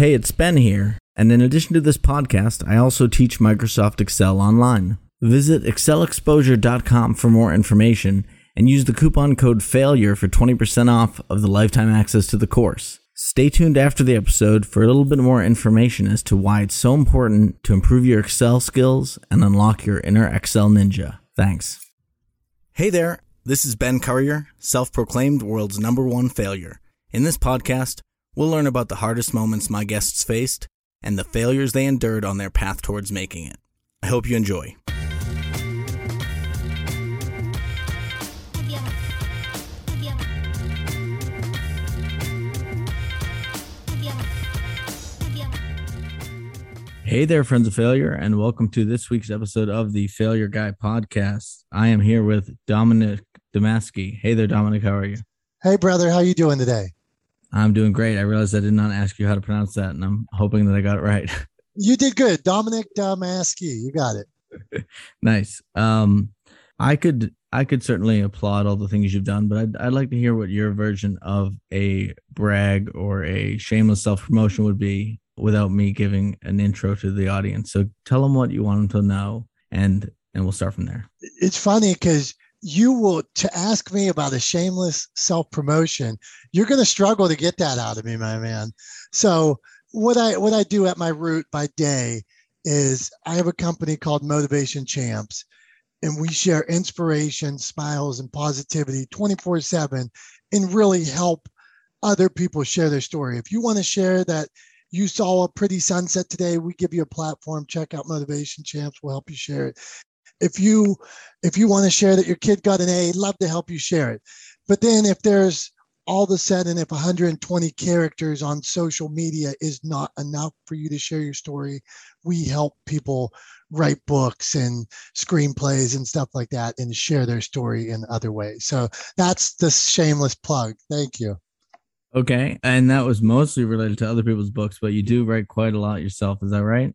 Hey, it's Ben here, and in addition to this podcast, I also teach Microsoft Excel online. Visit excelexposure.com for more information and use the coupon code FAILURE for 20% off of the lifetime access to the course. Stay tuned after the episode for a little bit more information as to why it's so important to improve your Excel skills and unlock your inner Excel ninja. Thanks. Hey there, this is Ben Currier, self proclaimed world's number one failure. In this podcast, we'll learn about the hardest moments my guests faced and the failures they endured on their path towards making it. I hope you enjoy. Hey there, friends of failure, and welcome to this week's episode of the Failure Guy podcast. I am here with Dominic Domasky. Hey there, Dominic. How are you? Hey, brother. How you doing today? I'm doing great. I realized I did not ask you how to pronounce that, and I'm hoping that I got it right. You did good, Dominic Domasky. You got it. nice. Um, I could I could certainly applaud all the things you've done, but I'd, I'd like to hear what your version of a brag or a shameless self promotion would be without me giving an intro to the audience. So tell them what you want them to know, and and we'll start from there. It's funny because you will to ask me about a shameless self promotion. You're going to struggle to get that out of me, my man. So what I what I do at my root by day is I have a company called Motivation Champs, and we share inspiration, smiles, and positivity 24 7 and really help other people share their story. If you want to share that you saw a pretty sunset today, we give you a platform. Check out Motivation Champs. We'll help you share it. If you if you want to share that your kid got an A, love to help you share it. But then if there's all of a sudden if 120 characters on social media is not enough for you to share your story we help people write books and screenplays and stuff like that and share their story in other ways. So that's the shameless plug. Thank you. Okay and that was mostly related to other people's books but you do write quite a lot yourself is that right?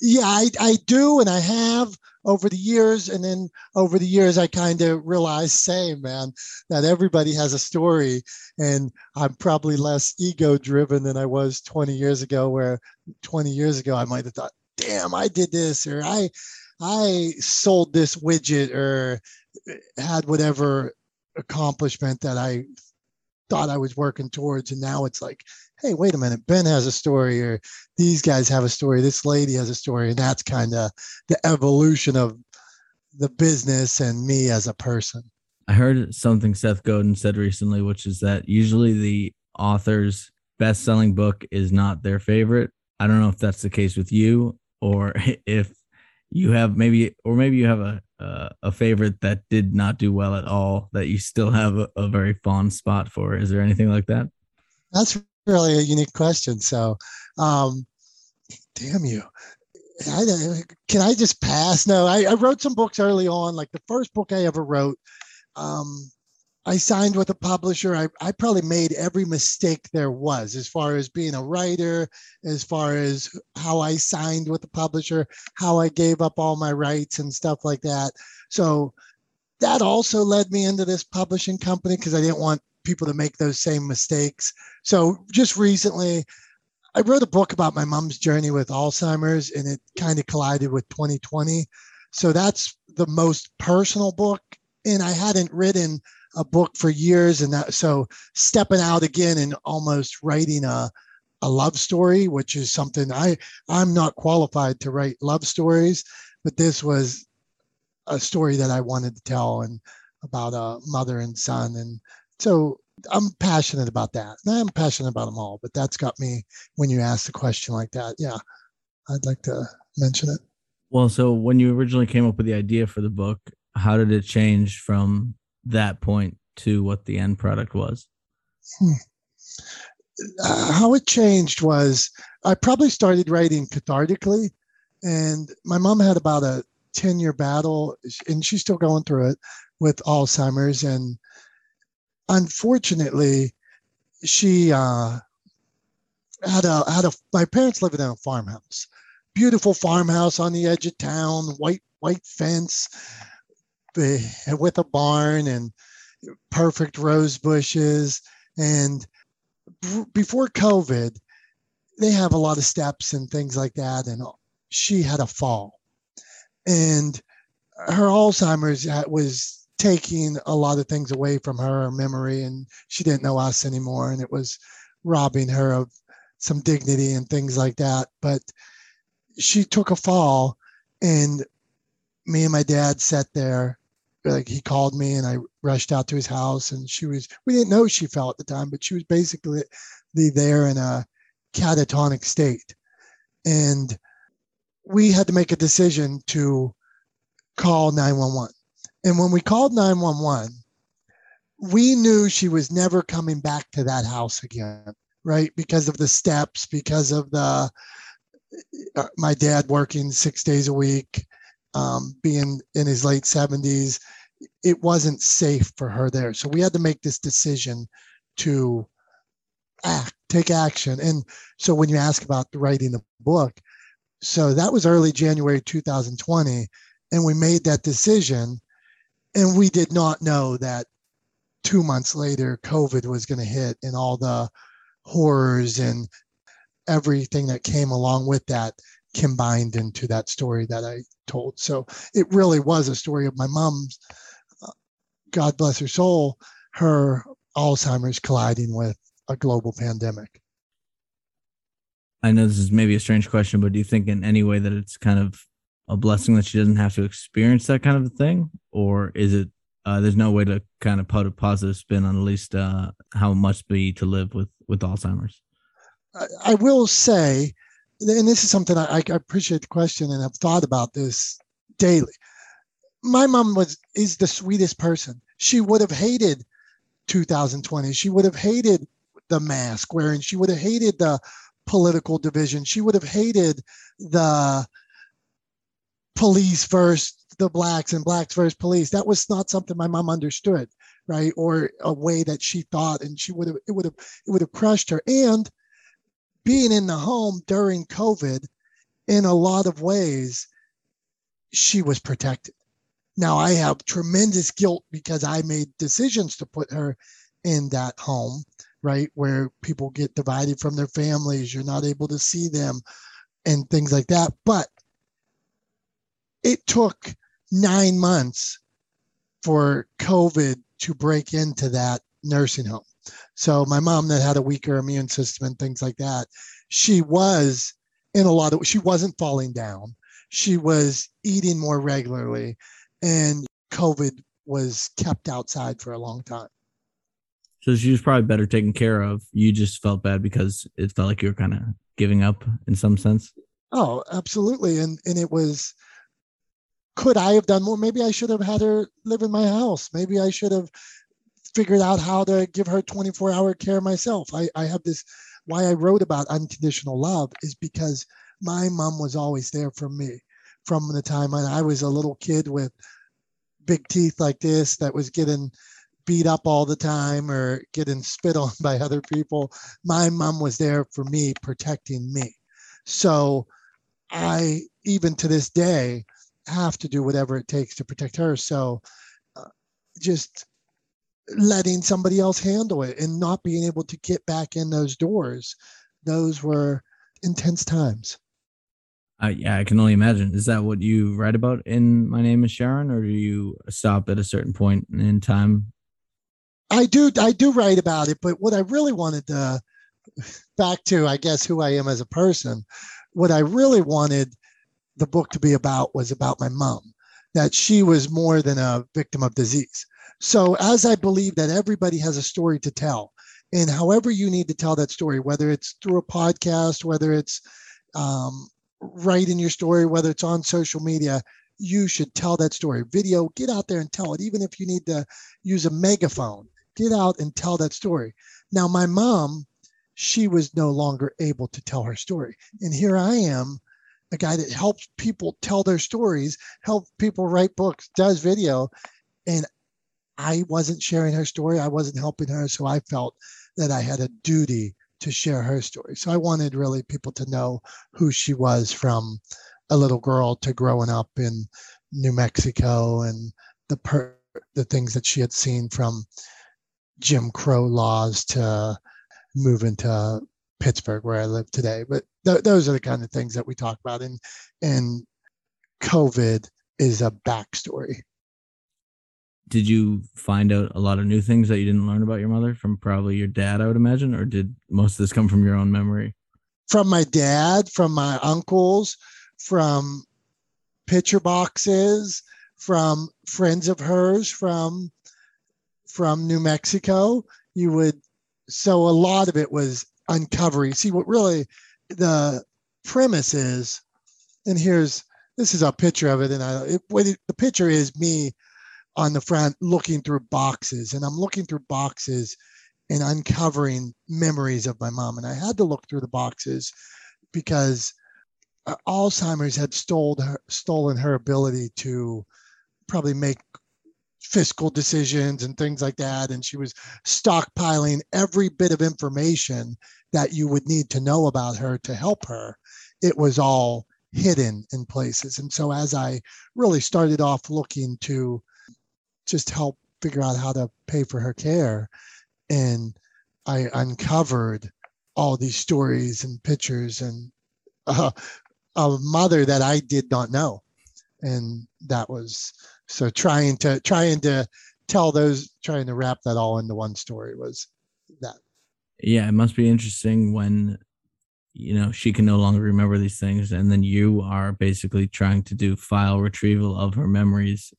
Yeah i, I do and i have over the years and then over the years i kind of realized same man that everybody has a story and i'm probably less ego driven than i was 20 years ago where 20 years ago i might have thought damn i did this or i i sold this widget or had whatever accomplishment that i thought i was working towards and now it's like hey, wait a minute, Ben has a story, or these guys have a story, this lady has a story. And that's kind of the evolution of the business and me as a person. I heard something Seth Godin said recently, which is that usually the author's best selling book is not their favorite. I don't know if that's the case with you or if you have maybe, or maybe you have a, uh, a favorite that did not do well at all that you still have a, a very fond spot for. Is there anything like that? That's really a unique question. So, um, damn you. I, can I just pass? No, I, I, wrote some books early on. Like the first book I ever wrote, um, I signed with a publisher. I, I probably made every mistake there was as far as being a writer, as far as how I signed with the publisher, how I gave up all my rights and stuff like that. So that also led me into this publishing company because I didn't want people to make those same mistakes. So just recently, I wrote a book about my mom's journey with Alzheimer's, and it kind of collided with 2020. So that's the most personal book, and I hadn't written a book for years, and that so stepping out again and almost writing a a love story, which is something I I'm not qualified to write love stories, but this was a story that I wanted to tell and about a mother and son and so I'm passionate about that. And I'm passionate about them all, but that's got me when you ask the question like that. Yeah, I'd like to mention it. Well, so when you originally came up with the idea for the book, how did it change from that point to what the end product was? Hmm. Uh, how it changed was I probably started writing cathartically, and my mom had about a 10 year battle, and she's still going through it with Alzheimer's. And unfortunately, she uh, had a had a. My parents lived in a farmhouse, beautiful farmhouse on the edge of town, white white fence, with a barn and perfect rose bushes. And before COVID, they have a lot of steps and things like that. And she had a fall. And her Alzheimer's was taking a lot of things away from her, memory, and she didn't know us anymore. And it was robbing her of some dignity and things like that. But she took a fall, and me and my dad sat there. Like he called me, and I rushed out to his house, and she was. We didn't know she fell at the time, but she was basically there in a catatonic state, and we had to make a decision to call 911. And when we called 911, we knew she was never coming back to that house again, right? Because of the steps, because of the uh, my dad working six days a week, um, being in his late 70s, it wasn't safe for her there. So we had to make this decision to act, take action. And so when you ask about writing the book, so that was early January 2020. And we made that decision. And we did not know that two months later, COVID was going to hit and all the horrors and everything that came along with that combined into that story that I told. So it really was a story of my mom's, uh, God bless her soul, her Alzheimer's colliding with a global pandemic. I know this is maybe a strange question, but do you think in any way that it's kind of a blessing that she doesn't have to experience that kind of a thing, or is it uh, there's no way to kind of put a positive spin on at least uh, how it must be to live with with Alzheimer's? I, will say, and this is something I, I appreciate the question, and I've thought about this daily. My mom was is the sweetest person. She would have hated 2020. She would have hated the mask wearing. She would have hated the political division. She would have hated the police versus the blacks and blacks versus police. That was not something my mom understood, right? Or a way that she thought, and she would have it would have it would have crushed her. And being in the home during COVID, in a lot of ways, she was protected. Now I have tremendous guilt because I made decisions to put her in that home right? Where people get divided from their families, you're not able to see them and things like that. But it took nine months for COVID to break into that nursing home. So my mom that had a weaker immune system and things like that, she was in a lot of she wasn't falling down. She was eating more regularly and COVID was kept outside for a long time. So she was probably better taken care of. You just felt bad because it felt like you were kind of giving up in some sense. Oh, absolutely. And and it was could I have done more? Maybe I should have had her live in my house. Maybe I should have figured out how to give her 24 hour care myself. I, I have this why I wrote about unconditional love is because my mom was always there for me from the time when I was a little kid with big teeth like this that was getting beat up all the time or getting spit on by other people. My mom was there for me, protecting me. So I, even to this day, have to do whatever it takes to protect her. So uh, just letting somebody else handle it and not being able to get back in those doors, those were intense times. Uh, yeah, I can only imagine. Is that what you write about in My Name is Sharon, or do you stop at a certain point in time I do I do write about it, but what I really wanted to back to, I guess, who I am as a person, what I really wanted the book to be about was about my mom, that she was more than a victim of disease. So as I believe that everybody has a story to tell, and however you need to tell that story, whether it's through a podcast, whether it's um, writing your story, whether it's on social media, you should tell that story. Video, get out there and tell it, even if you need to use a megaphone get out and tell that story. Now, my mom, she was no longer able to tell her story. And here I am, a guy that helps people tell their stories, help people write books, does video. And I wasn't sharing her story. I wasn't helping her. So I felt that I had a duty to share her story. So I wanted really people to know who she was from a little girl to growing up in New Mexico and the per- the things that she had seen from Jim Crow laws to move into Pittsburgh, where I live today. But th- those are the kind of things that we talk about. And and COVID is a backstory. Did you find out a lot of new things that you didn't learn about your mother from probably your dad, I would imagine, or did most of this come from your own memory? From my dad, from my uncles, from picture boxes, from friends of hers from from New Mexico. You would so a lot of it was uncovering. See what really the premise is, and here's this is a picture of it, and I it, it, the picture is me on the front looking through boxes, and I'm looking through boxes and uncovering memories of my mom, and I had to look through the boxes because uh, Alzheimer's had stole her, stolen her ability to probably make fiscal decisions and things like that. And she was stockpiling every bit of information that you would need to know about her to help her. It was all hidden in places. And so as I really started off looking to just help figure out how to pay for her care, and I uncovered all these stories and pictures and uh, a mother that I did not know. And that was so trying to trying to tell those trying to wrap that all into one story was that. Yeah it must be interesting when you know she can no longer remember these things and then you are basically trying to do file retrieval of her memories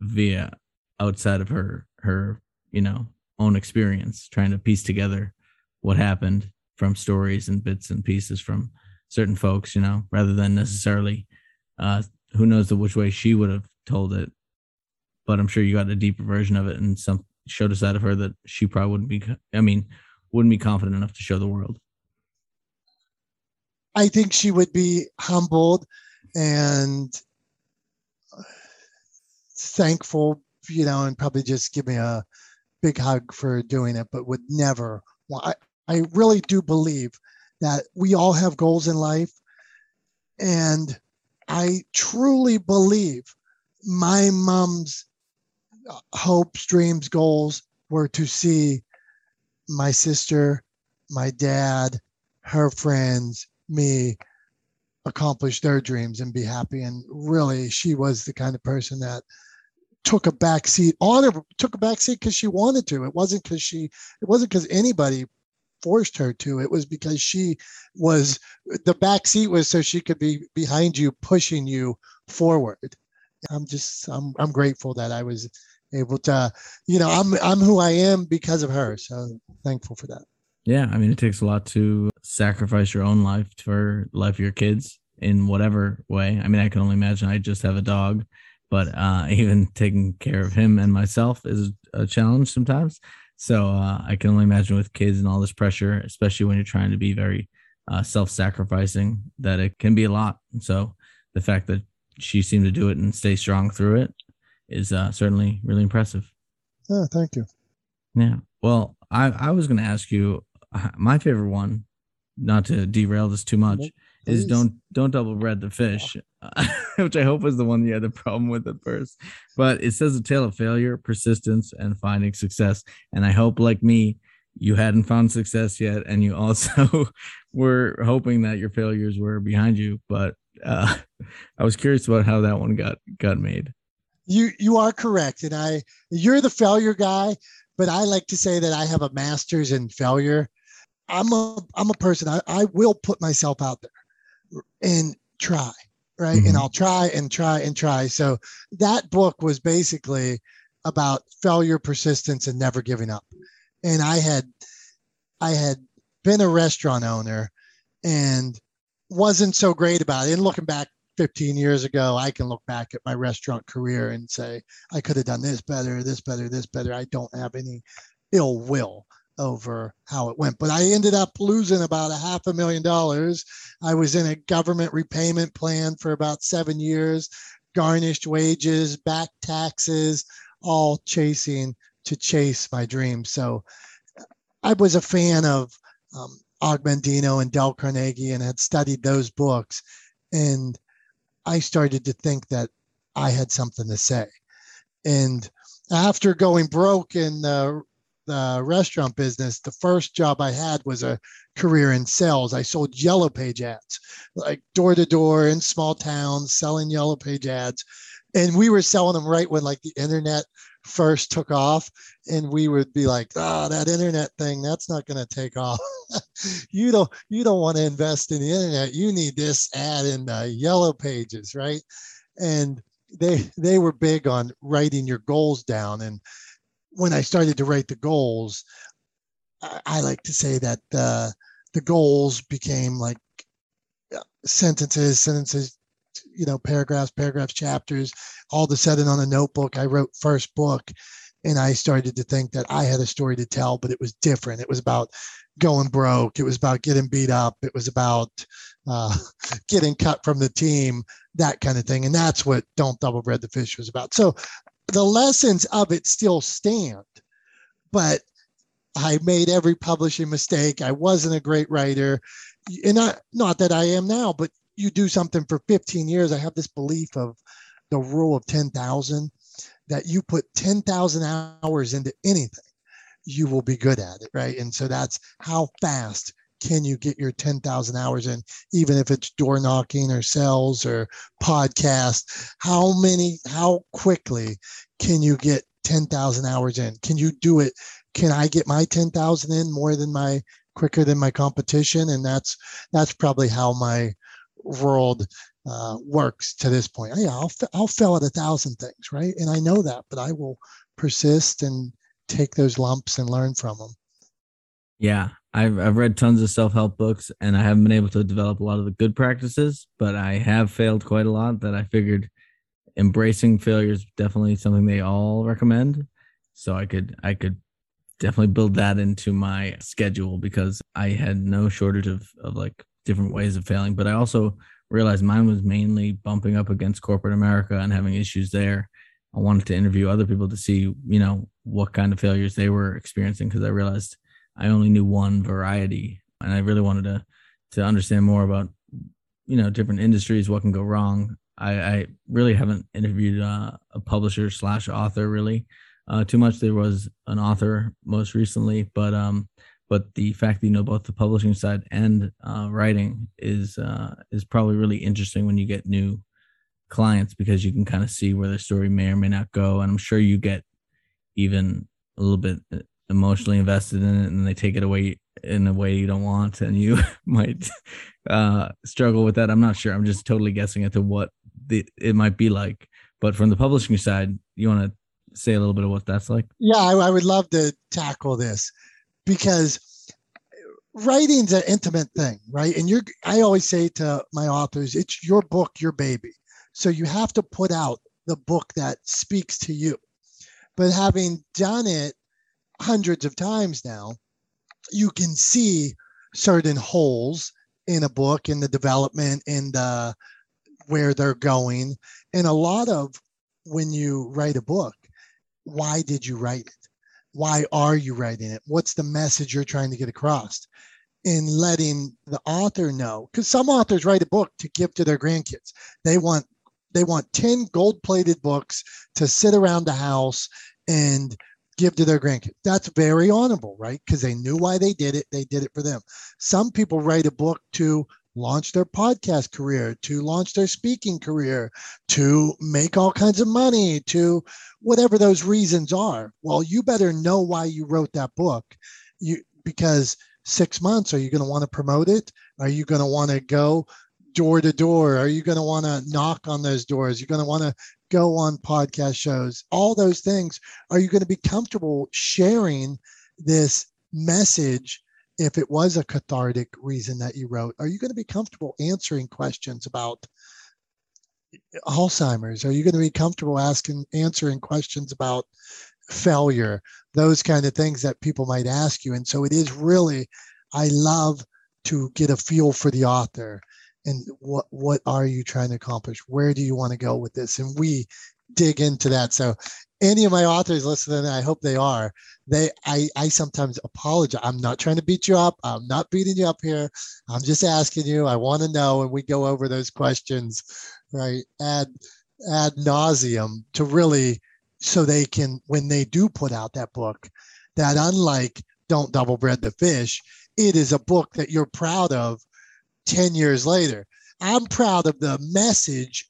via outside of her her you know own experience trying to piece together what happened from stories and bits and pieces from certain folks you know rather than necessarily uh who knows the which way she would have told it but I'm sure you got a deeper version of it and some showed a side of her that she probably wouldn't be. I mean, wouldn't be confident enough to show the world. I think she would be humbled and thankful, you know, and probably just give me a big hug for doing it, but would never. Well, I, I really do believe that we all have goals in life. And I truly believe my mom's hopes, dreams, goals were to see my sister, my dad, her friends, me accomplish their dreams and be happy. And really, she was the kind of person that took a back seat on her, took a back seat because she wanted to. It wasn't because she, it wasn't because anybody forced her to. It was because she was the back seat was so she could be behind you, pushing you forward. I'm just I'm I'm grateful that I was able to, you know, I'm I'm who I am because of her. So thankful for that. Yeah, I mean, it takes a lot to sacrifice your own life for life of your kids in whatever way. I mean, I can only imagine. I just have a dog, but uh, even taking care of him and myself is a challenge sometimes. So uh, I can only imagine with kids and all this pressure, especially when you're trying to be very uh, self-sacrificing, that it can be a lot. So the fact that she seemed to do it and stay strong through it is uh, certainly really impressive. Oh, thank you. Yeah. Well, I, I was going to ask you uh, my favorite one, not to derail this too much, is don't don't double bread the fish, which I hope was the one you had the problem with at first. But it says a tale of failure, persistence, and finding success. And I hope, like me, you hadn't found success yet, and you also were hoping that your failures were behind you. But uh, I was curious about how that one got got made you you are correct. And i you're the failure guy but i like to say that i have a master's in failure. I'm a i'm a person i, I will put myself out there and try right? Mm-hmm. and i'll try and try and try. So that book was basically about failure persistence and never giving up. And i had i had been a restaurant owner and wasn't so great about it. And looking back 15 years ago, I can look back at my restaurant career and say, I could have done this better, this better, this better. I don't have any ill will over how it went. But I ended up losing about a half a million dollars. I was in a government repayment plan for about seven years, garnished wages, back taxes, all chasing to chase my dream. So I was a fan of um, Og Mandino and Dale Carnegie and had studied those books. And I started to think that I had something to say. And after going broke in the, the restaurant business, the first job I had was a career in sales. I sold yellow page ads, like door to door in small towns, selling yellow page ads. And we were selling them right when like the internet first took off. And we would be like, oh, that internet thing, that's not going to take off. you don't you don't want to invest in the internet. You need this ad in the yellow pages, right? And they they were big on writing your goals down. And when I started to write the goals, I, I like to say that uh, the goals became like uh, sentences, sentences, you know, paragraphs, paragraphs, chapters, all of a sudden on a notebook. I wrote first book and I started to think that I had a story to tell, but it was different. It was about going broke. It was about getting beat up. It was about uh, getting cut from the team, that kind of thing. And that's what Don't Double Bread the Fish was about. So the lessons of it still stand, but I made every publishing mistake. I wasn't a great writer. And not, not that I am now, but you do something for 15 years. I have this belief of the rule of 10,000 that you put 10,000 hours into anything, you will be good at it, right? And so that's how fast can you get your 10,000 hours in, even if it's door knocking or sales or podcast? How many, how quickly can you get 10,000 hours in? Can you do it? Can I get my 10,000 in more than my quicker than my competition? And that's, that's probably how my world uh, works to this point. Yeah, I'll, I'll fail at a thousand things, right? And I know that, but I will persist and take those lumps and learn from them. Yeah, I've I've read tons of self help books, and I haven't been able to develop a lot of the good practices, but I have failed quite a lot. That I figured embracing failure is definitely something they all recommend. So I could I could definitely build that into my schedule because I had no shortage of of like different ways of failing. But I also realized mine was mainly bumping up against corporate America and having issues there. I wanted to interview other people to see, you know, what kind of failures they were experiencing because I realized I only knew one variety and I really wanted to to understand more about, you know, different industries, what can go wrong. I, I really haven't interviewed uh, a publisher slash author really uh, too much. There was an author most recently, but um, but the fact that you know both the publishing side and uh, writing is uh, is probably really interesting when you get new clients because you can kind of see where the story may or may not go and i'm sure you get even a little bit uh, emotionally invested in it and they take it away in a way you don't want and you might uh, struggle with that. I'm not sure. I'm just totally guessing at to what the, it might be like. But from the publishing side you want to say a little bit of what that's like? Yeah I, I would love to tackle this because writing's an intimate thing, right? And you're I always say to my authors, it's your book, your baby. So you have to put out the book that speaks to you. But having done it hundreds of times now, you can see certain holes in a book in the development in the where they're going and a lot of when you write a book why did you write it why are you writing it? What's the message you're trying to get across? In letting the author know because some authors write a book to give to their grandkids. They want they want 10 gold plated books to sit around the house and give to their grandkids. That's very honorable right? Because they knew why they did it. They did it for them. Some people write a book to launch their podcast career, to launch their speaking career, to make all kinds of money, to whatever those reasons are. Well, you better know why you wrote that book. You because 6 months are you going to want to promote it? Are you going to want to go door to door? Are you going to want to knock on those doors? You're going to want to go on podcast shows. All those things. Are you going to be comfortable sharing this message if it was a cathartic reason that you wrote, are you going to be comfortable answering questions about Alzheimer's? Are you going to be comfortable asking, answering questions about failure? Those kind of things that people might ask you. And so it is really, I love to get a feel for the author and what what are you trying to accomplish? Where do you want to go with this? And we dig into that. So any of my authors listening, I hope they are. They, I, I sometimes apologize. I'm not trying to beat you up. I'm not beating you up here. I'm just asking you. I want to know, and we go over those questions, right? Ad, ad nauseum to really, so they can, when they do put out that book, that unlike "Don't Double Bread the Fish," it is a book that you're proud of 10 years later. I'm proud of the message,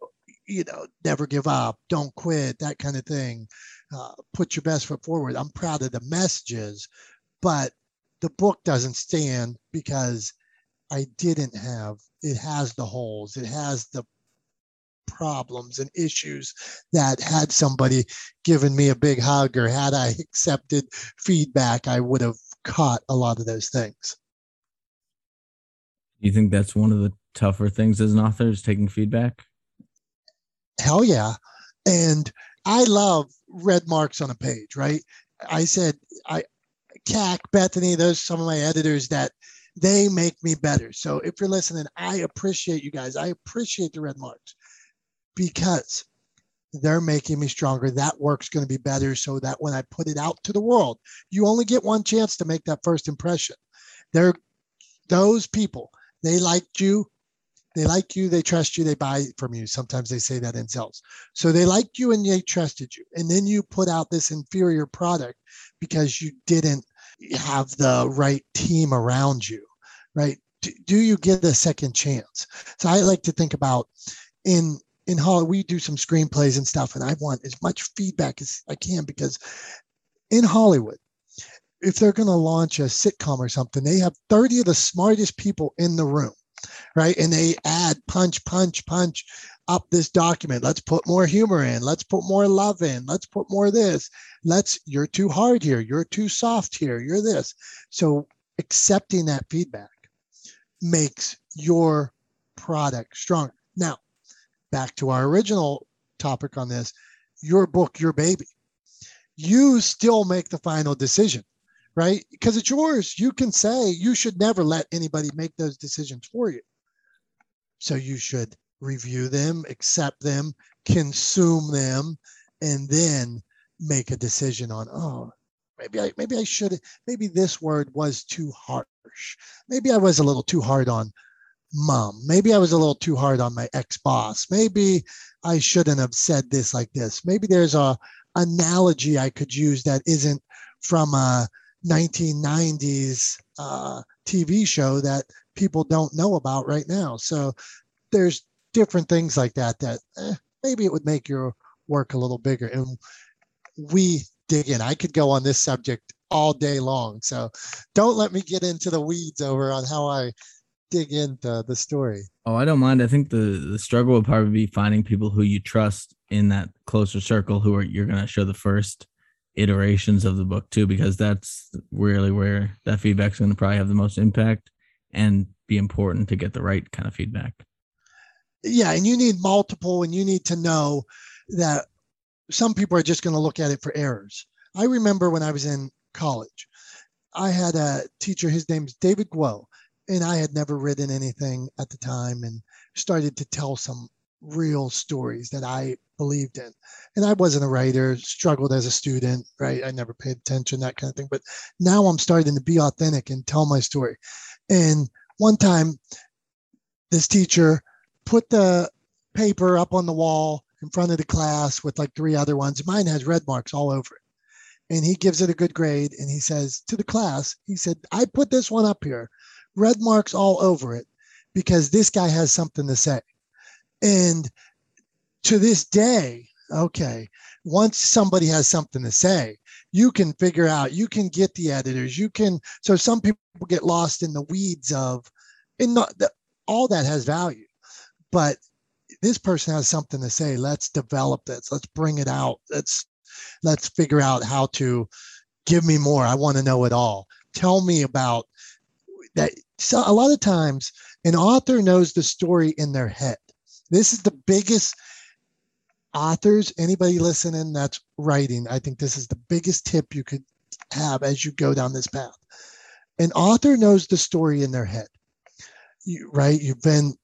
you know, never give up, don't quit, that kind of thing. Uh, put your best foot forward. I'm proud of the messages, but the book doesn't stand because I didn't have it has the holes, it has the problems and issues that had somebody given me a big hug or had I accepted feedback, I would have caught a lot of those things. You think that's one of the tougher things as an author is taking feedback? Hell yeah. And I love red marks on a page, right? I said I CAC, Bethany, those some of my editors that they make me better. So if you're listening, I appreciate you guys. I appreciate the red marks because they're making me stronger. That work's going to be better so that when I put it out to the world, you only get one chance to make that first impression. They're those people, they liked you, they like you, they trust you, they buy from you. Sometimes they say that in sales. So they liked you and they trusted you. And then you put out this inferior product because you didn't have the right team around you, right? Do you get a second chance? So I like to think about in in Hollywood, we do some screenplays and stuff, and I want as much feedback as I can because in Hollywood, if they're going to launch a sitcom or something, they have 30 of the smartest people in the room, right? And they add punch, punch, punch up this document. Let's put more humor in. Let's put more love in. Let's put more this. Let's, you're too hard here. You're too soft here. You're this. So accepting that feedback makes your product stronger. Now, back to our original topic on this your book, your baby. You still make the final decision, right? Because it's yours. You can say you should never let anybody make those decisions for you. So you should review them, accept them, consume them, and then make a decision on, oh, maybe I maybe I should maybe this word was too harsh. Maybe I was a little too hard on mom. Maybe I was a little too hard on my ex boss. Maybe I shouldn't have said this like this. Maybe there's a analogy I could use that isn't from a 1990s uh, TV show that people don't know about right now. So there's different things like that that eh, maybe it would make your work a little bigger. And we dig in. I could go on this subject all day long. So don't let me get into the weeds over on how I dig into the story. Oh, I don't mind. I think the the struggle would probably be finding people who you trust in that closer circle who are you're going to show the first iterations of the book too because that's really where that feedback is going to probably have the most impact and be important to get the right kind of feedback. Yeah, and you need multiple and you need to know that some people are just going to look at it for errors. I remember when I was in college, I had a teacher, his name's David Guo, and I had never written anything at the time and started to tell some real stories that I believed in. And I wasn't a writer, struggled as a student, right? I never paid attention, that kind of thing. But now I'm starting to be authentic and tell my story. And one time, this teacher put the paper up on the wall in front of the class with like three other ones. Mine has red marks all over it. And he gives it a good grade. And he says to the class, he said, I put this one up here red marks all over it because this guy has something to say. And to this day, okay, once somebody has something to say, you can figure out, you can get the editors, you can. So some people get lost in the weeds of, and not the, all that has value, but this person has something to say. Let's develop this. Let's bring it out. Let's let's figure out how to give me more. I want to know it all. Tell me about that so a lot of times an author knows the story in their head. This is the biggest authors, anybody listening that's writing, I think this is the biggest tip you could have as you go down this path. An author knows the story in their head. You, right? You've been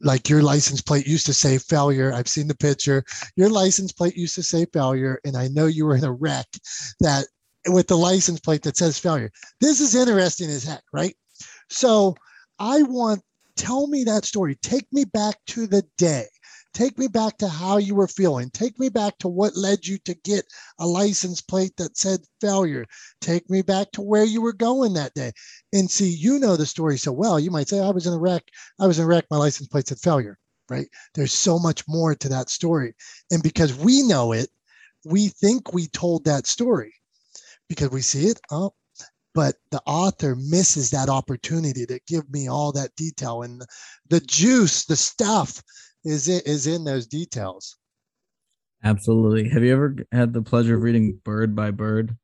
like your license plate used to say failure. I've seen the picture. Your license plate used to say failure, and I know you were in a wreck that with the license plate that says failure. This is interesting as heck, right? So I want, tell me that story. Take me back to the day. Take me back to how you were feeling. Take me back to what led you to get a license plate that said failure. Take me back to where you were going that day. And see, you know the story so well. You might say, I was in a wreck. I was in a wreck. My license plate said failure, right? There's so much more to that story. And because we know it, we think we told that story because we see it. Oh, but the author misses that opportunity to give me all that detail and the juice, the stuff is it is in those details. Absolutely. Have you ever had the pleasure of reading Bird by Bird?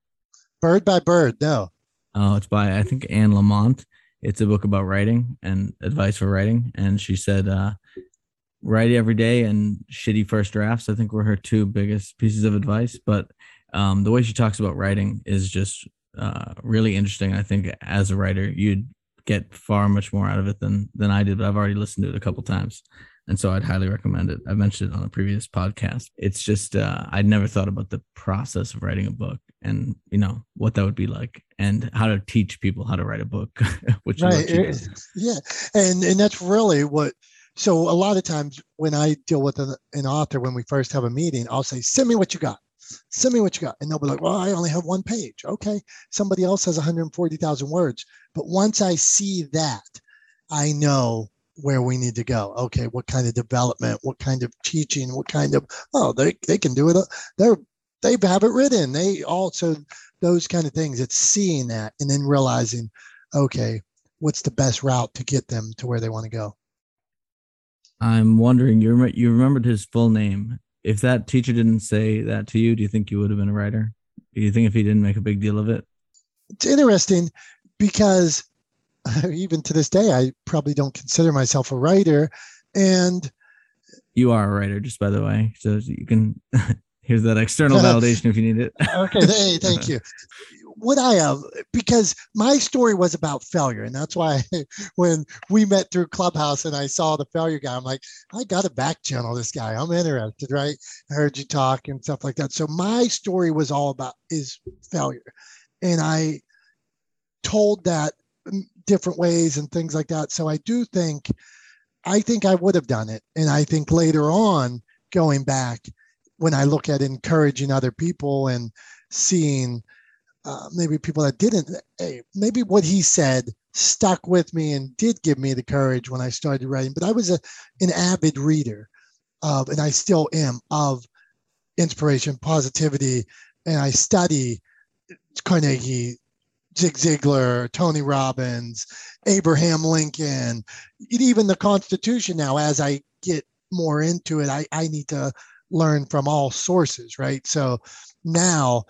Bird by Bird, no. Oh, it's by I think Anne Lamott. It's a book about writing and advice for writing. And she said, uh, write every day and shitty first drafts. I think were her two biggest pieces of advice. But um, the way she talks about writing is just uh, really interesting. I think as a writer, you'd get far much more out of it than than I did. But I've already listened to it a couple times and so I'd highly recommend it. I mentioned it on a previous podcast. It's just uh, I'd never thought about the process of writing a book and you know what that would be like and how to teach people how to write a book, which right. yeah, and and that's really what. So a lot of times when I deal with an, an author, when we first have a meeting, I'll say, "Send me what you got." Send me what you got. And they'll be like, well, I only have one page. Okay. Somebody else has 140,000 words. But once I see that, I know where we need to go. Okay, what kind of development, mm. what kind of teaching, what kind of oh they they can do it. They're they have it written. They also those kind of things. It's seeing that and then realizing, okay, what's the best route to get them to where they want to go. I'm wondering. You rem- you remembered his full name. If that teacher didn't say that to you, do you think you would have been a writer? Do you think if he didn't make a big deal of it? It's interesting because even to this day, I probably don't consider myself a writer. And you are a writer, just by the way. So you can here's that external validation if you need it. okay, hey, thank you. What I have, because my story was about failure, and that's why when we met through Clubhouse and I saw the failure guy, I'm like, I got to back channel this guy. I'm interested, right? I heard you talk and stuff like that. So my story was all about is failure, and I told that different ways and things like that. So I do think, I think I would have done it. And I think later on, going back, when I look at encouraging other people and seeing uh, maybe people that didn't, hey, maybe what he said stuck with me and did give me the courage when I started writing. But I was a, an avid reader of, and I still am, of inspiration, positivity, and I study Carnegie, Zig Ziglar, Tony Robbins, Abraham Lincoln, even the Constitution now, as I get more into it, I, I need to learn from all sources, right? So now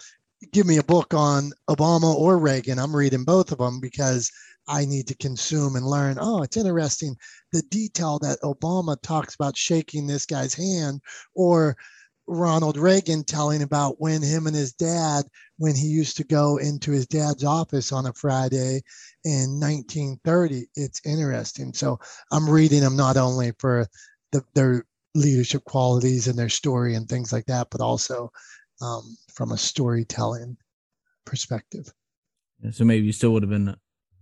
give me a book on Obama or Reagan. I'm reading both of them because I need to consume and learn. Oh, it's interesting the detail that Obama talks about shaking this guy's hand or Ronald Reagan telling about when him and his dad, when he used to go into his dad's office on a Friday in 1930. It's interesting. So I'm reading them not only for the, their leadership qualities and their story and things like that, but also um, from a storytelling perspective. So maybe you still would have been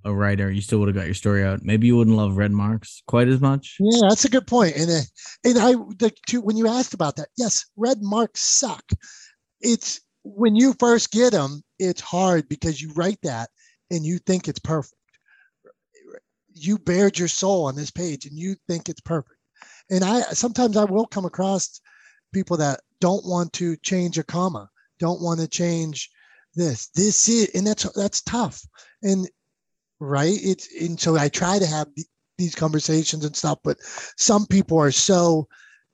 a writer, you still would have got your story out. Maybe you wouldn't love red marks quite as much. Yeah, that's a good point. And uh, and I the two, when you asked about that, yes, red marks suck. It's when you first get them, it's hard because you write that and you think it's perfect. You bared your soul on this page and you think it's perfect. And I sometimes I will come across people that don't want to change a comma, don't want to change this. This is and that's that's tough. And right? It's and so I try to have these conversations and stuff, but some people are so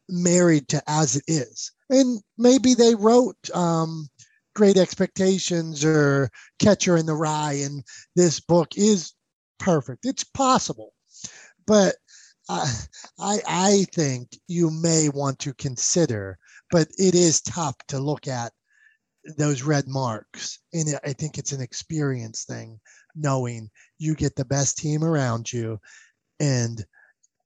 married to as it is, and maybe they wrote um, Great Expectations or Catcher in the Rye, and this book is perfect. It's possible, but I I, I think you may want to consider, but it is tough to look at those red marks, and I think it's an experience thing knowing you get the best team around you and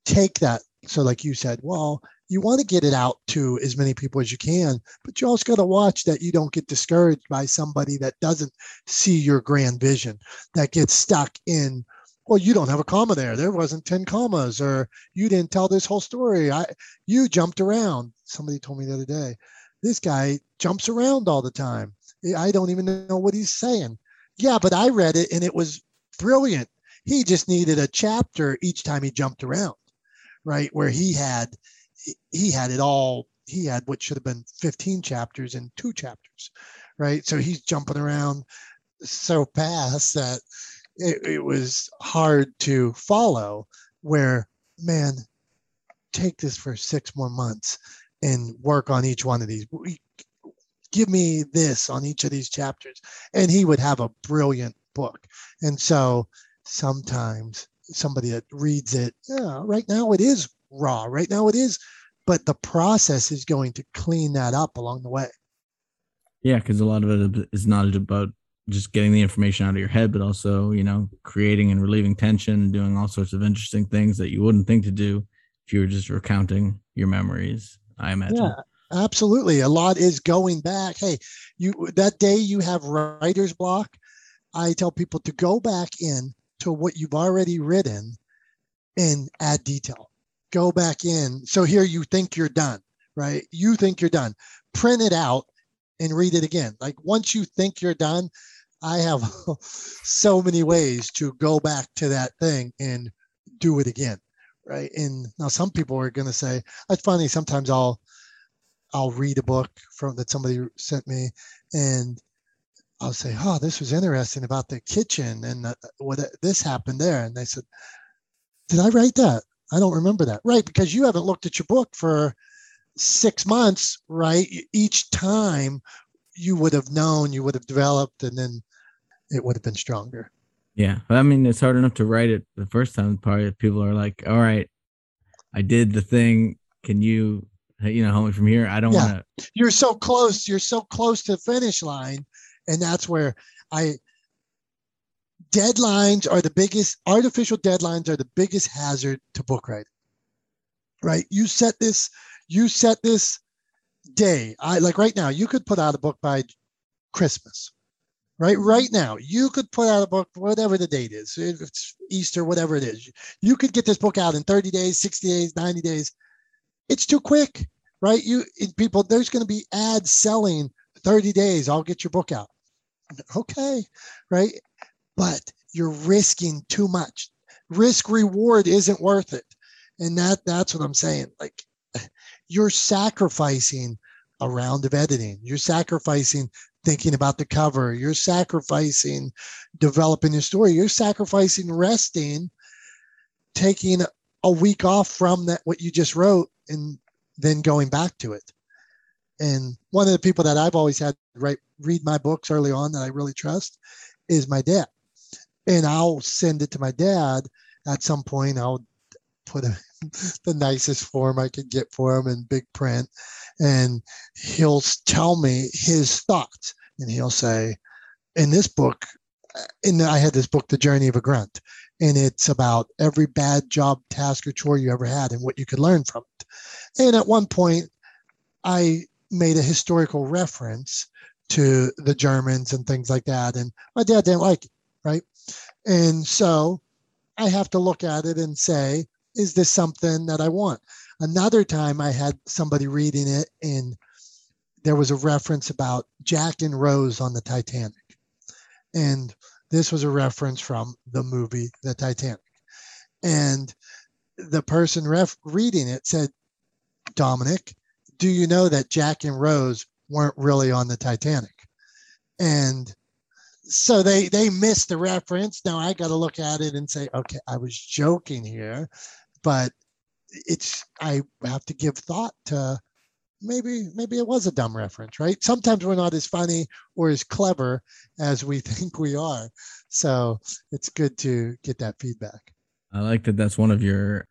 take that. So, like you said, well, you want to get it out to as many people as you can, but you also got to watch that you don't get discouraged by somebody that doesn't see your grand vision, that gets stuck in well, you don't have a comma there. There wasn't 10 commas, or you didn't tell this whole story. I you jumped around. Somebody told me the other day, this guy jumps around all the time. I don't even know what he's saying. Yeah, but I read it and it was brilliant. He just needed a chapter each time he jumped around, right? Where he had he had it all. He had what should have been 15 chapters in two chapters, right? So he's jumping around so fast that it, it was hard to follow. Where man, take this for six more months and work on each one of these. Give me this on each of these chapters, and he would have a brilliant book. And so sometimes somebody that reads it, yeah, right now it is raw. Right now it is, but the process is going to clean that up along the way. Yeah, because a lot of it is not about just getting the information out of your head, but also, you know, creating and relieving tension and doing all sorts of interesting things that you wouldn't think to do if you were just recounting your memories, I imagine. Yeah, absolutely. A lot is going back. Hey, you that day you have writer's block. I tell people to go back in to what you've already written and add detail. Go back in. So here you think you're done, right? You think you're done. Print it out and read it again. Like once you think you're done, I have so many ways to go back to that thing and do it again. Right. And now some people are going to say, it's funny. Sometimes I'll, I'll read a book from that somebody sent me and I'll say, oh, this was interesting about the kitchen and the, what this happened there. And they said, did I write that? I don't remember that. Right. Because you haven't looked at your book for six months, right? Each time you would have known, you would have developed, and then it would have been stronger. Yeah. I mean, it's hard enough to write it the first time. Probably people are like, all right, I did the thing. Can you, you know, help me from here? I don't yeah. want to. You're so close. You're so close to the finish line. And that's where I, deadlines are the biggest, artificial deadlines are the biggest hazard to book writing, right? You set this, you set this day. I like right now, you could put out a book by Christmas right? Right now, you could put out a book, whatever the date is, if it's Easter, whatever it is. You could get this book out in 30 days, 60 days, 90 days. It's too quick, right? You people, there's going to be ads selling 30 days. I'll get your book out. Okay, right? But you're risking too much. Risk reward isn't worth it. And that that's what I'm saying. Like you're sacrificing a round of editing. You're sacrificing thinking about the cover. You're sacrificing developing your story. You're sacrificing resting, taking a week off from that what you just wrote, and then going back to it. And one of the people that I've always had write read my books early on that I really trust is my dad. And I'll send it to my dad at some point. I'll put a, the nicest form I could get for him in big print and he'll tell me his thoughts and he'll say in this book uh, and i had this book the journey of a grunt and it's about every bad job task or chore you ever had and what you could learn from it. And at one point i made a historical reference to the germans and things like that and my dad didn't like it right? And so i have to look at it and say is this something that i want? Another time I had somebody reading it and there was a reference about Jack and Rose on the Titanic. And this was a reference from the movie The Titanic. And the person ref- reading it said, Dominic, do you know that Jack and Rose weren't really on the Titanic? And so they they missed the reference. Now I got to look at it and say, okay, I was joking here, but it's I have to give thought to maybe maybe it was a dumb reference, right? Sometimes we're not as funny or as clever as we think we are. So it's good to get that feedback. I like that that's one of your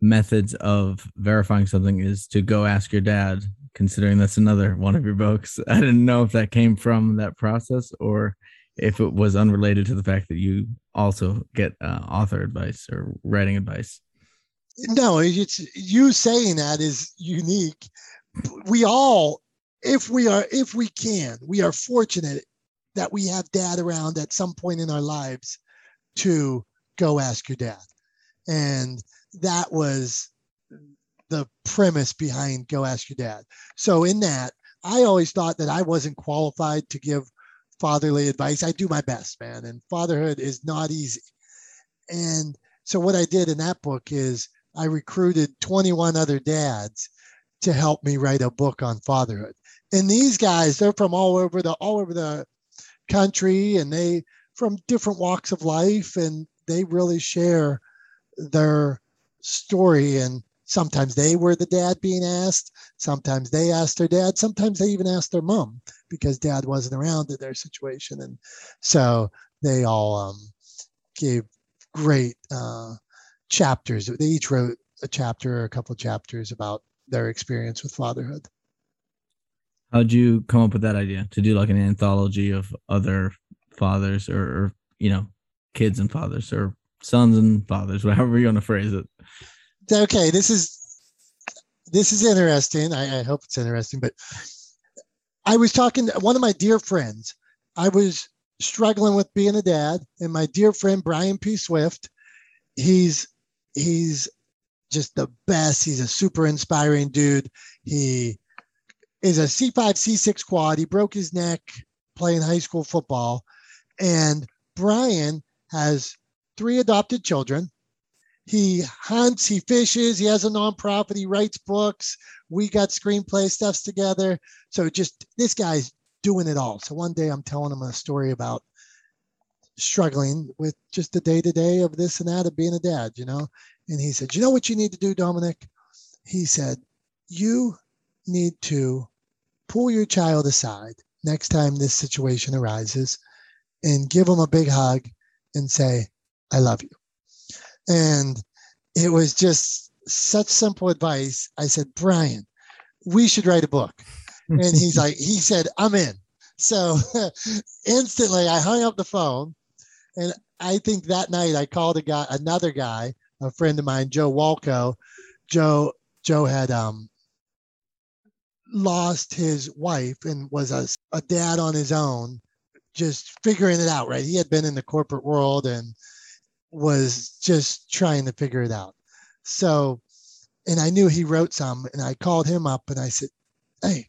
methods of verifying something is to go ask your dad, considering that's another one of your books. I didn't know if that came from that process or if it was unrelated to the fact that you also get uh, author advice or writing advice no, it's you saying that is unique. We all, if we are, if we can, we are fortunate that we have dad around at some point in our lives to go ask your dad. And that was the premise behind go ask your dad. So in that, I always thought that I wasn't qualified to give fatherly advice. I do my best, man, and fatherhood is not easy. And so what I did in that book is I recruited 21 other dads to help me write a book on fatherhood. And these guys, they're from all over the all over the country and they from different walks of life and they really share their story. And sometimes they were the dad being asked sometimes they asked their dad sometimes they even asked their mom because dad wasn't around in their situation. And so they all um, gave great uh, chapters. They each wrote a chapter or a couple chapters about their experience with fatherhood how'd you come up with that idea to do like an anthology of other fathers or, or you know kids and fathers or sons and fathers whatever you want to phrase it okay, this is this is interesting. I, I hope it's interesting, but I was talking to one of my dear friends. I was struggling with being a dad, and my dear friend Brian P. Swift, he's he's just the best. He's a super inspiring dude. He is a C5, C6 quad. He broke his neck playing high school football. And Brian has three adopted children he hunts, he fishes, he has a nonprofit, he writes books. We got screenplay stuffs together. So just this guy's doing it all. So one day I'm telling him a story about struggling with just the day to day of this and that of being a dad, you know? And he said, You know what you need to do, Dominic? He said, You need to pull your child aside next time this situation arises and give him a big hug and say, I love you. And it was just such simple advice. I said, Brian, we should write a book. and he's like, he said, I'm in. So instantly I hung up the phone. And I think that night I called a guy, another guy, a friend of mine, Joe Walco. Joe, Joe had um, lost his wife and was a, a dad on his own, just figuring it out, right? He had been in the corporate world and was just trying to figure it out. So, and I knew he wrote some, and I called him up and I said, Hey,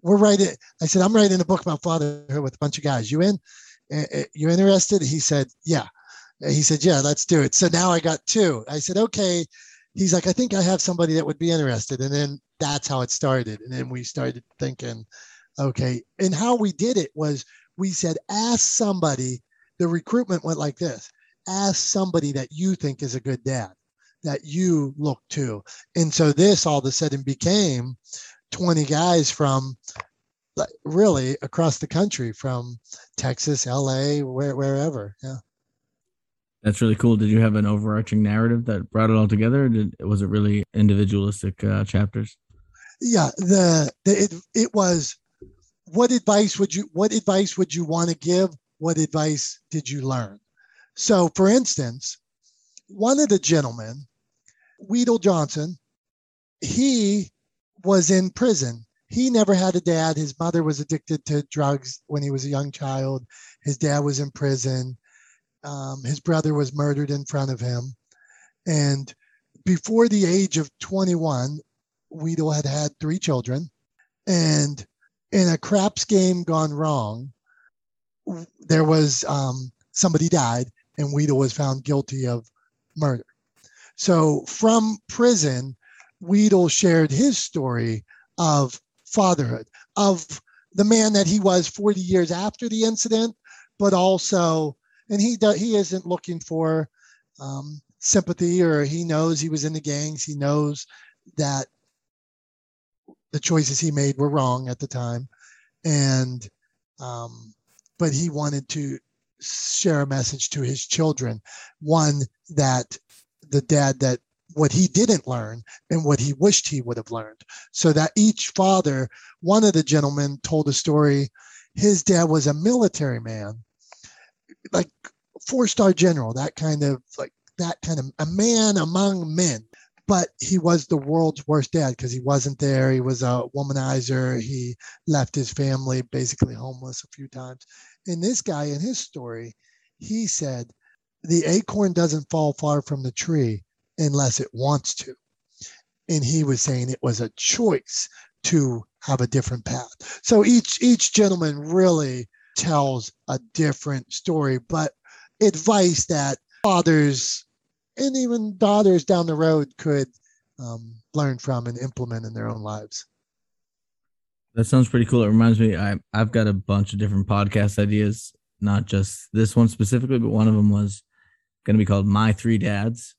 we're writing, I said, I'm writing a book about fatherhood with a bunch of guys. You in? You interested? He said, Yeah. He said, Yeah, let's do it. So now I got two. I said, Okay. He's like, I think I have somebody that would be interested. And then that's how it started. And then we started thinking, okay. And how we did it was we said, ask somebody, the recruitment went like this ask somebody that you think is a good dad that you look to. And so this all of a sudden became 20 guys from really across the country from Texas, LA, where, wherever. Yeah. That's really cool. Did you have an overarching narrative that brought it all together? did, was it really individualistic uh, chapters? Yeah, the, the it, it was what advice would you what advice would you want to give? What advice did you learn? So, for instance, one of the gentlemen, Weedle Johnson, he was in prison. He never had a dad. His mother was addicted to drugs when he was a young child. His dad was in prison. Um, his brother was murdered in front of him. And before the age of 21, Weedle had had three children. And in a craps game gone wrong, there was um, somebody died and Weedle was found guilty of murder. So from prison, Weedle shared his story of fatherhood, of the man that he was 40 years after the incident, but also, and he do, he isn't looking for um, sympathy or he knows he was in the gangs. He knows that the choices he made were wrong at the time, and um, but he wanted to share a message to his children. One that the dad that what he didn't learn and what he wished he would have learned. So that each father one of the gentlemen told a story. His dad was a military man like four star general that kind of like that kind of a man among men but he was the world's worst dad because he wasn't there he was a womanizer he left his family basically homeless a few times and this guy, in his story, he said, the acorn doesn't fall far from the tree unless it wants to. And he was saying it was a choice to have a different path. So each each gentleman really tells a different story, but advice that fathers and even daughters down the road could um, learn from and implement in their own lives. That sounds pretty cool. It reminds me, I I've got a bunch of different podcast ideas, not just this one specifically, but one of them was going to be called My Three Dads,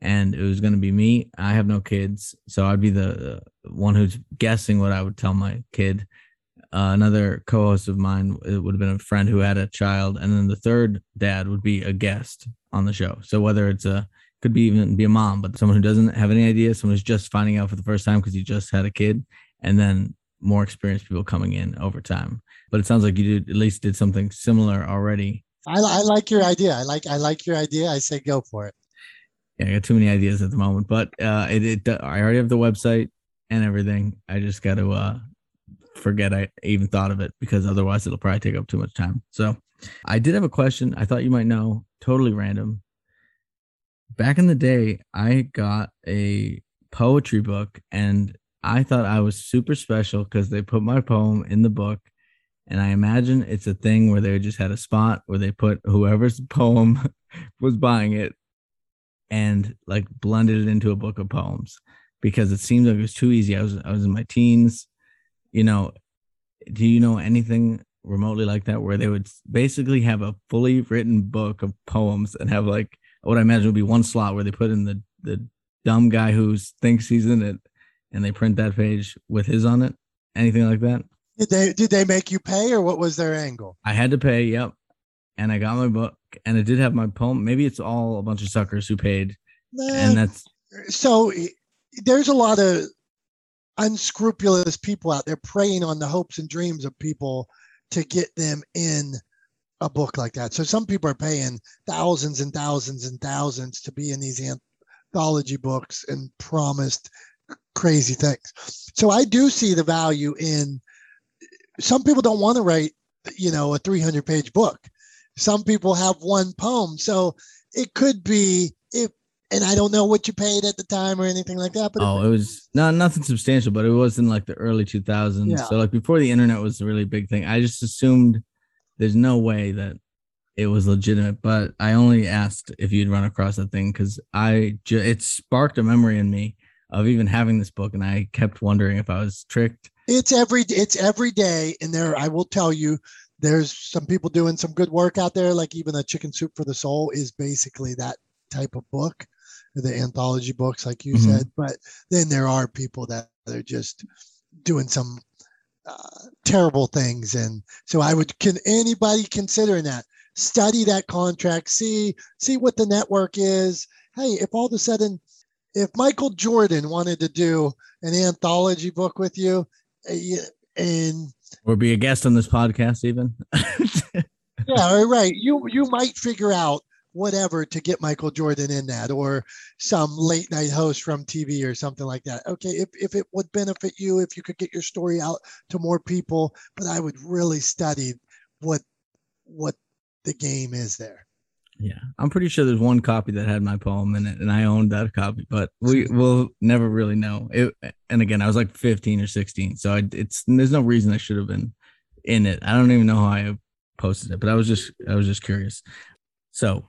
and it was going to be me. I have no kids, so I'd be the one who's guessing what I would tell my kid. Uh, another co-host of mine it would have been a friend who had a child, and then the third dad would be a guest on the show. So whether it's a could be even be a mom, but someone who doesn't have any idea, someone who's just finding out for the first time because he just had a kid, and then more experienced people coming in over time. But it sounds like you did at least did something similar already. I, I like your idea. I like I like your idea. I say go for it. Yeah, I got too many ideas at the moment, but uh, it, it I already have the website and everything. I just got to uh, forget I even thought of it because otherwise it'll probably take up too much time. So I did have a question. I thought you might know. Totally random. Back in the day, I got a poetry book and I thought I was super special because they put my poem in the book. And I imagine it's a thing where they just had a spot where they put whoever's poem was buying it and like blended it into a book of poems because it seemed like it was too easy. I was I was in my teens, you know. Do you know anything remotely like that where they would basically have a fully written book of poems and have like what I imagine would be one slot where they put in the the dumb guy who thinks he's in it and they print that page with his on it? Anything like that? Did they did they make you pay or what was their angle? I had to pay, yep. And I got my book and it did have my poem. Maybe it's all a bunch of suckers who paid. and that's so there's a lot of unscrupulous people out there preying on the hopes and dreams of people to get them in a book like that. So some people are paying thousands and thousands and thousands to be in these anthology books and promised crazy things. So I do see the value in some people don't want to write, you know, a 300 page book. Some people have one poem. So it could be if and I don't know what you paid at the time or anything like that. But oh, it was not nothing substantial, but it was in like the early 2000s. Yeah. So like before the internet was a really big thing. I just assumed there's no way that it was legitimate. But I only asked if you'd run across that thing because I ju- it sparked a memory in me of even having this book, and I kept wondering if I was tricked. It's every it's every day, and there I will tell you, there's some people doing some good work out there. Like even a Chicken Soup for the Soul is basically that type of book, the anthology books, like you mm-hmm. said. But then there are people that are just doing some uh, terrible things, and so I would can anybody considering that study that contract, see see what the network is. Hey, if all of a sudden if Michael Jordan wanted to do an anthology book with you, eh, and or be a guest on this podcast, even. yeah, right. You you might figure out whatever to get Michael Jordan in that, or some late night host from TV or something like that. Okay, if if it would benefit you, if you could get your story out to more people, but I would really study what what the game is there. Yeah, I'm pretty sure there's one copy that had my poem in it, and I owned that copy, but we will never really know. It, and again, I was like 15 or 16, so I, it's there's no reason I should have been in it. I don't even know how I posted it, but I was just I was just curious. So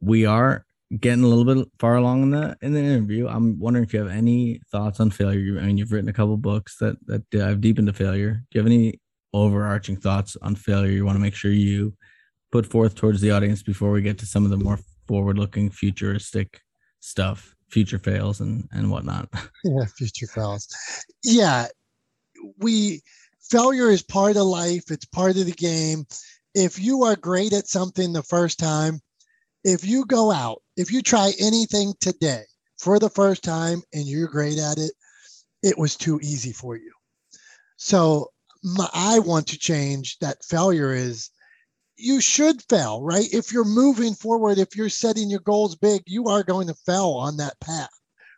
we are getting a little bit far along in the in the interview. I'm wondering if you have any thoughts on failure. I mean, you've written a couple books that that dive deep into failure. Do you have any overarching thoughts on failure you want to make sure you put forth towards the audience before we get to some of the more forward looking futuristic stuff future fails and and whatnot yeah future fails yeah we failure is part of life it's part of the game if you are great at something the first time if you go out if you try anything today for the first time and you're great at it it was too easy for you so my, i want to change that failure is you should fail, right? If you're moving forward, if you're setting your goals big, you are going to fail on that path,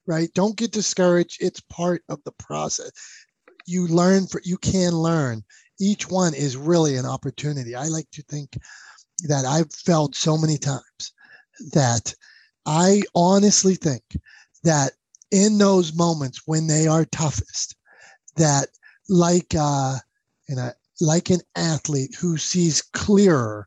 right? Don't get discouraged. It's part of the process. You learn for you can learn. Each one is really an opportunity. I like to think that I've failed so many times that I honestly think that in those moments when they are toughest, that like uh, in a like an athlete who sees clearer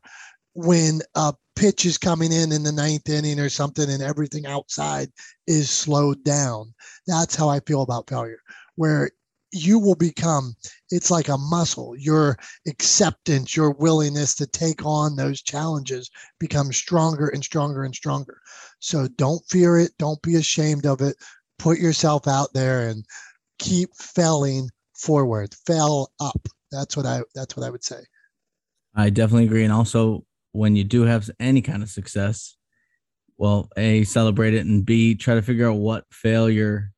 when a pitch is coming in in the ninth inning or something and everything outside is slowed down. That's how I feel about failure, where you will become, it's like a muscle. Your acceptance, your willingness to take on those challenges becomes stronger and stronger and stronger. So don't fear it. Don't be ashamed of it. Put yourself out there and keep failing forward, fail up. That's what I, that's what I would say. I definitely agree. And also when you do have any kind of success, well, A, celebrate it, and B, try to figure out what failure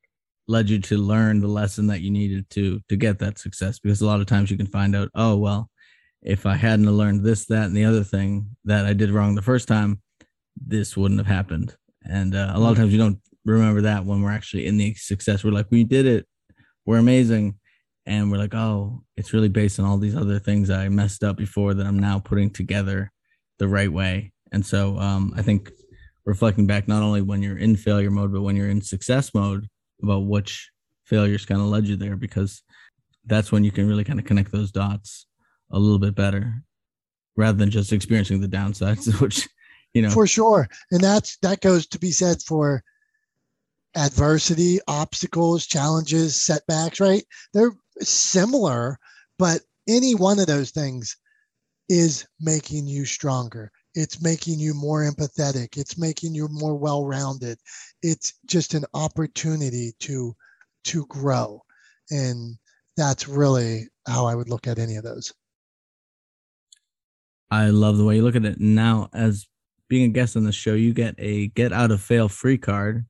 led you to learn the lesson that you needed to to get that success. Because a lot of times you can find out, oh well, if I hadn't learned this, that, and the other thing that I did wrong the first time, this wouldn't have happened. And uh, a lot of times you don't remember that when we're actually in the success. We're like, we did it, we're amazing, and we're like, oh, it's really based on all these other things I messed up before that I'm now putting together the right way. And so um, I think reflecting back not only when you're in failure mode, but when you're in success mode about which failures kind of led you there, because that's when you can really kind of connect those dots a little bit better rather than just experiencing the downsides, which, you know. For sure. And that's, that goes to be said for adversity, obstacles, challenges, setbacks, right? They're similar, but any one of those things is making you stronger. It's making you more empathetic. It's making you more well-rounded. It's just an opportunity to to grow. And that's really how I would look at any of those. I love the way you look at it. Now, as being a guest on the show, you get a get out of fail free card,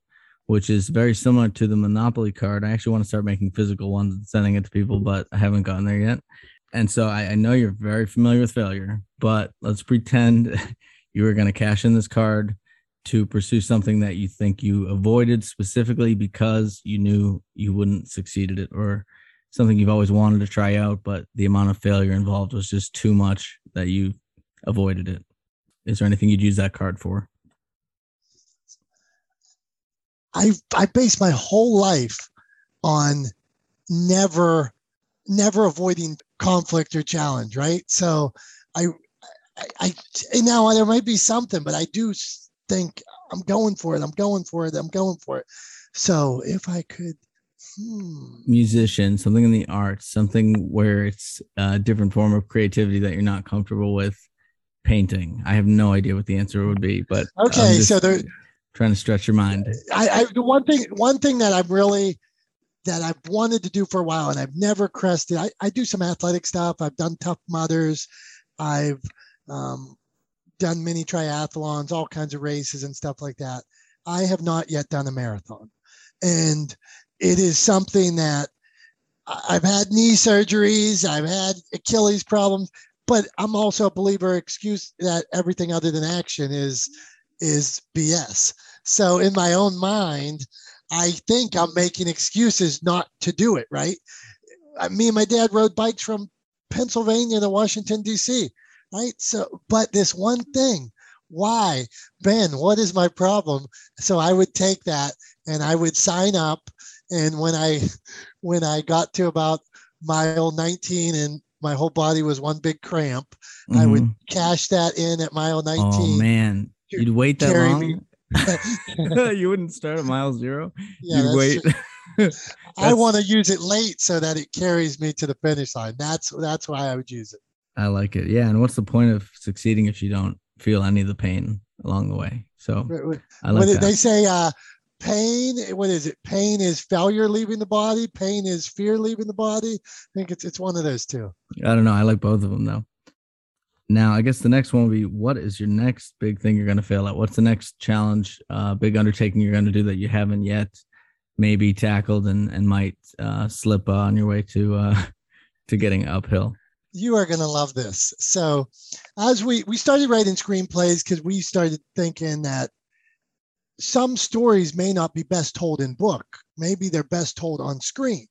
which is very similar to the Monopoly card. I actually want to start making physical ones and sending it to people, but I haven't gotten there yet and so I, I know you're very familiar with failure, but let's pretend you were going to cash in this card to pursue something that you think you avoided specifically because you knew you wouldn't succeed at it or something you've always wanted to try out but the amount of failure involved was just too much that you avoided it. Is there anything you'd use that card for? I i base my whole life on never never avoiding conflict or challenge, right? So I, I, I now there might be something, but I do think I'm going for it. I'm going for it. I'm going for it. So if I could, hmm. musician, something in the arts, something where it's a different form of creativity that you're not comfortable with, painting. I have no idea what the answer would be, but okay. So there, trying to stretch your mind. I, I the one thing, one thing that I'm really that I've wanted to do for a while and I've never crested. I, I do some athletic stuff. I've done Tough Mudders. I've um, done many triathlons, all kinds of races and stuff like that. I have not yet done a marathon. And it is something that I've had knee surgeries, I've had Achilles problems, but I'm also a believer excuse that everything other than action is is BS. So in my own mind, I think I'm making excuses not to do it, right? Uh, me and my dad rode bikes from Pennsylvania to Washington, D.C., right? So, but this one thing, why? Ben, what is my problem? So I would take that and I would sign up. And when I when I got to about mile 19 and my whole body was one big cramp, mm-hmm. I would mm-hmm. cash that in at mile 19. Oh man. You'd wait that long? Me, you wouldn't start at mile zero. Yeah, You'd wait. I want to use it late so that it carries me to the finish line. That's that's why I would use it. I like it. Yeah, and what's the point of succeeding if you don't feel any of the pain along the way? So I like that. They say uh, pain. What is it? Pain is failure leaving the body. Pain is fear leaving the body. I think it's it's one of those two. I don't know. I like both of them though. Now, I guess the next one will be what is your next big thing you're going to fail at? What's the next challenge, uh, big undertaking you're going to do that you haven't yet maybe tackled and, and might uh, slip uh, on your way to uh, to getting uphill? You are going to love this. So, as we we started writing screenplays because we started thinking that some stories may not be best told in book. Maybe they're best told on screen.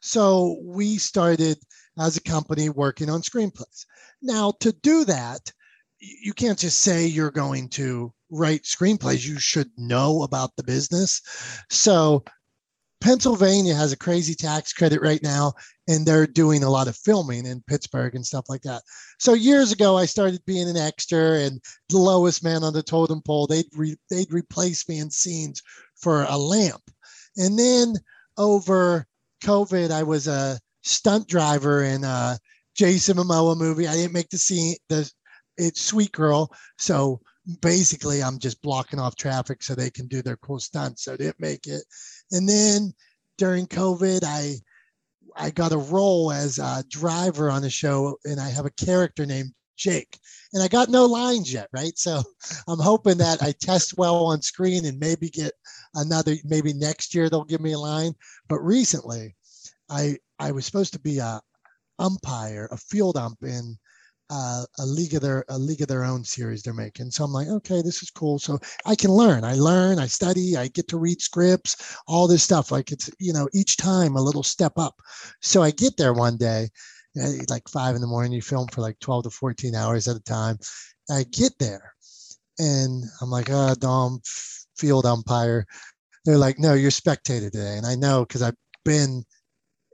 So we started as a company working on screenplays. Now, to do that, you can't just say you're going to write screenplays, you should know about the business. So Pennsylvania has a crazy tax credit right now, and they're doing a lot of filming in Pittsburgh and stuff like that. So years ago, I started being an extra and the lowest man on the totem pole. They'd re- they'd replace me in scenes for a lamp, and then over COVID, I was a stunt driver in a Jason Momoa movie. I didn't make the scene. The it's Sweet Girl, so basically I'm just blocking off traffic so they can do their cool stunts. So I didn't make it. And then during COVID, I I got a role as a driver on the show, and I have a character named Jake. And I got no lines yet, right? So I'm hoping that I test well on screen and maybe get another, maybe next year they'll give me a line. But recently, I I was supposed to be a umpire, a field ump in uh, a league of their a league of their own series they're making. So I'm like, okay, this is cool. So I can learn. I learn. I study. I get to read scripts. All this stuff. Like it's you know each time a little step up. So I get there one day, eh, like five in the morning. You film for like 12 to 14 hours at a time. I get there, and I'm like, oh, Dom, field umpire. They're like, no, you're spectator today, and I know because I've been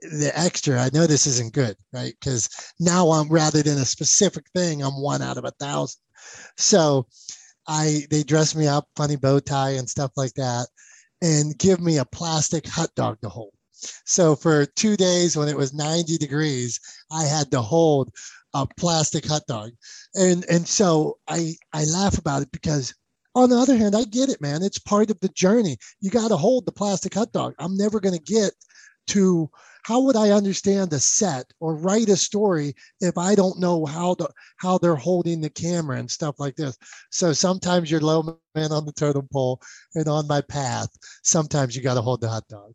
the extra, I know this isn't good, right? Because now I'm rather than a specific thing, I'm one out of a thousand. So I they dress me up, funny bow tie and stuff like that, and give me a plastic hot dog to hold. So for two days when it was 90 degrees, I had to hold a plastic hot dog. And and so I I laugh about it because on the other hand, I get it, man. It's part of the journey. You got to hold the plastic hot dog. I'm never going to get to how would I understand a set or write a story if I don't know how the how they're holding the camera and stuff like this? So sometimes you're low man on the totem pole, and on my path, sometimes you got to hold the hot dog.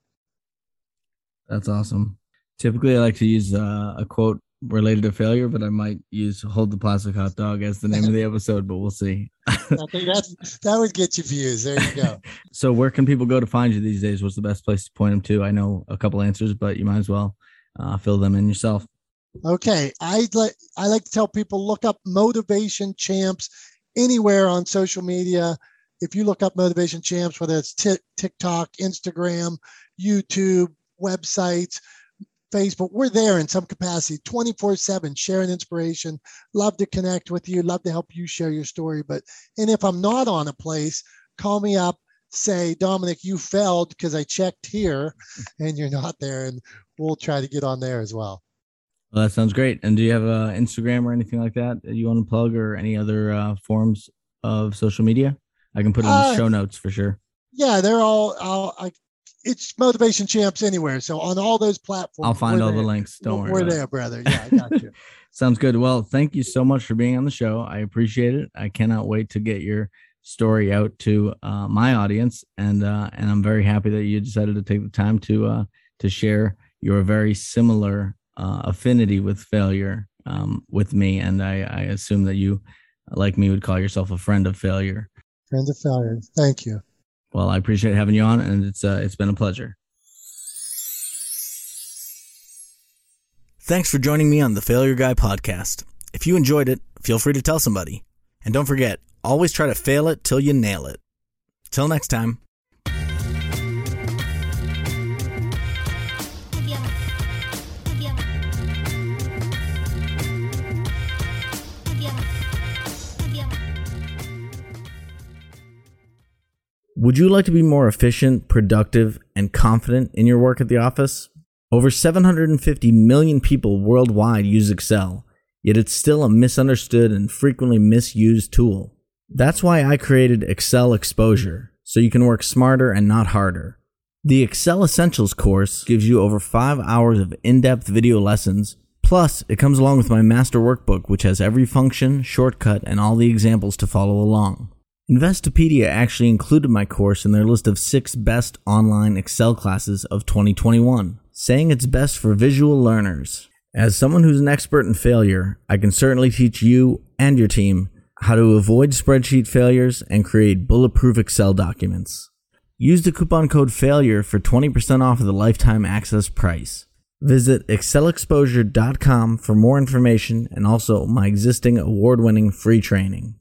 That's awesome. Typically, I like to use uh, a quote related to failure, but I might use "Hold the Plastic Hot Dog" as the name of the episode, but we'll see. I think that that would get you views. There you go. so, where can people go to find you these days? What's the best place to point them to? I know a couple answers, but you might as well uh, fill them in yourself. Okay, I like I like to tell people look up Motivation Champs anywhere on social media. If you look up Motivation Champs, whether it's t- TikTok, Instagram, YouTube, websites, Facebook. We're there in some capacity 24 7, sharing inspiration. Love to connect with you, love to help you share your story. But, and if I'm not on a place, call me up, say, Dominic, you failed because I checked here and you're not there. And we'll try to get on there as well. Well, that sounds great. And do you have a Instagram or anything like that that you want to plug or any other uh, forms of social media? I can put it in the uh, show notes for sure. Yeah, they're all. I'll, I it's motivation champs anywhere. So on all those platforms, I'll find all there. the links. Don't we're worry. We're there, brother. Yeah, I got you. Sounds good. Well, thank you so much for being on the show. I appreciate it. I cannot wait to get your story out to uh, my audience, and uh, and I'm very happy that you decided to take the time to uh, to share your very similar uh, affinity with failure um, with me. And I, I assume that you, like me, would call yourself a friend of failure. Friend of failure. Thank you. Well, I appreciate having you on, and it's uh, it's been a pleasure. Thanks for joining me on the Failure Guy podcast. If you enjoyed it, feel free to tell somebody. And don't forget, always try to fail it till you nail it. Till next time. Would you like to be more efficient, productive, and confident in your work at the office? Over 750 million people worldwide use Excel, yet it's still a misunderstood and frequently misused tool. That's why I created Excel Exposure, so you can work smarter and not harder. The Excel Essentials course gives you over five hours of in depth video lessons. Plus, it comes along with my master workbook, which has every function, shortcut, and all the examples to follow along. Investopedia actually included my course in their list of six best online Excel classes of 2021, saying it's best for visual learners. As someone who's an expert in failure, I can certainly teach you and your team how to avoid spreadsheet failures and create bulletproof Excel documents. Use the coupon code FAILURE for 20% off of the lifetime access price. Visit excelexposure.com for more information and also my existing award winning free training.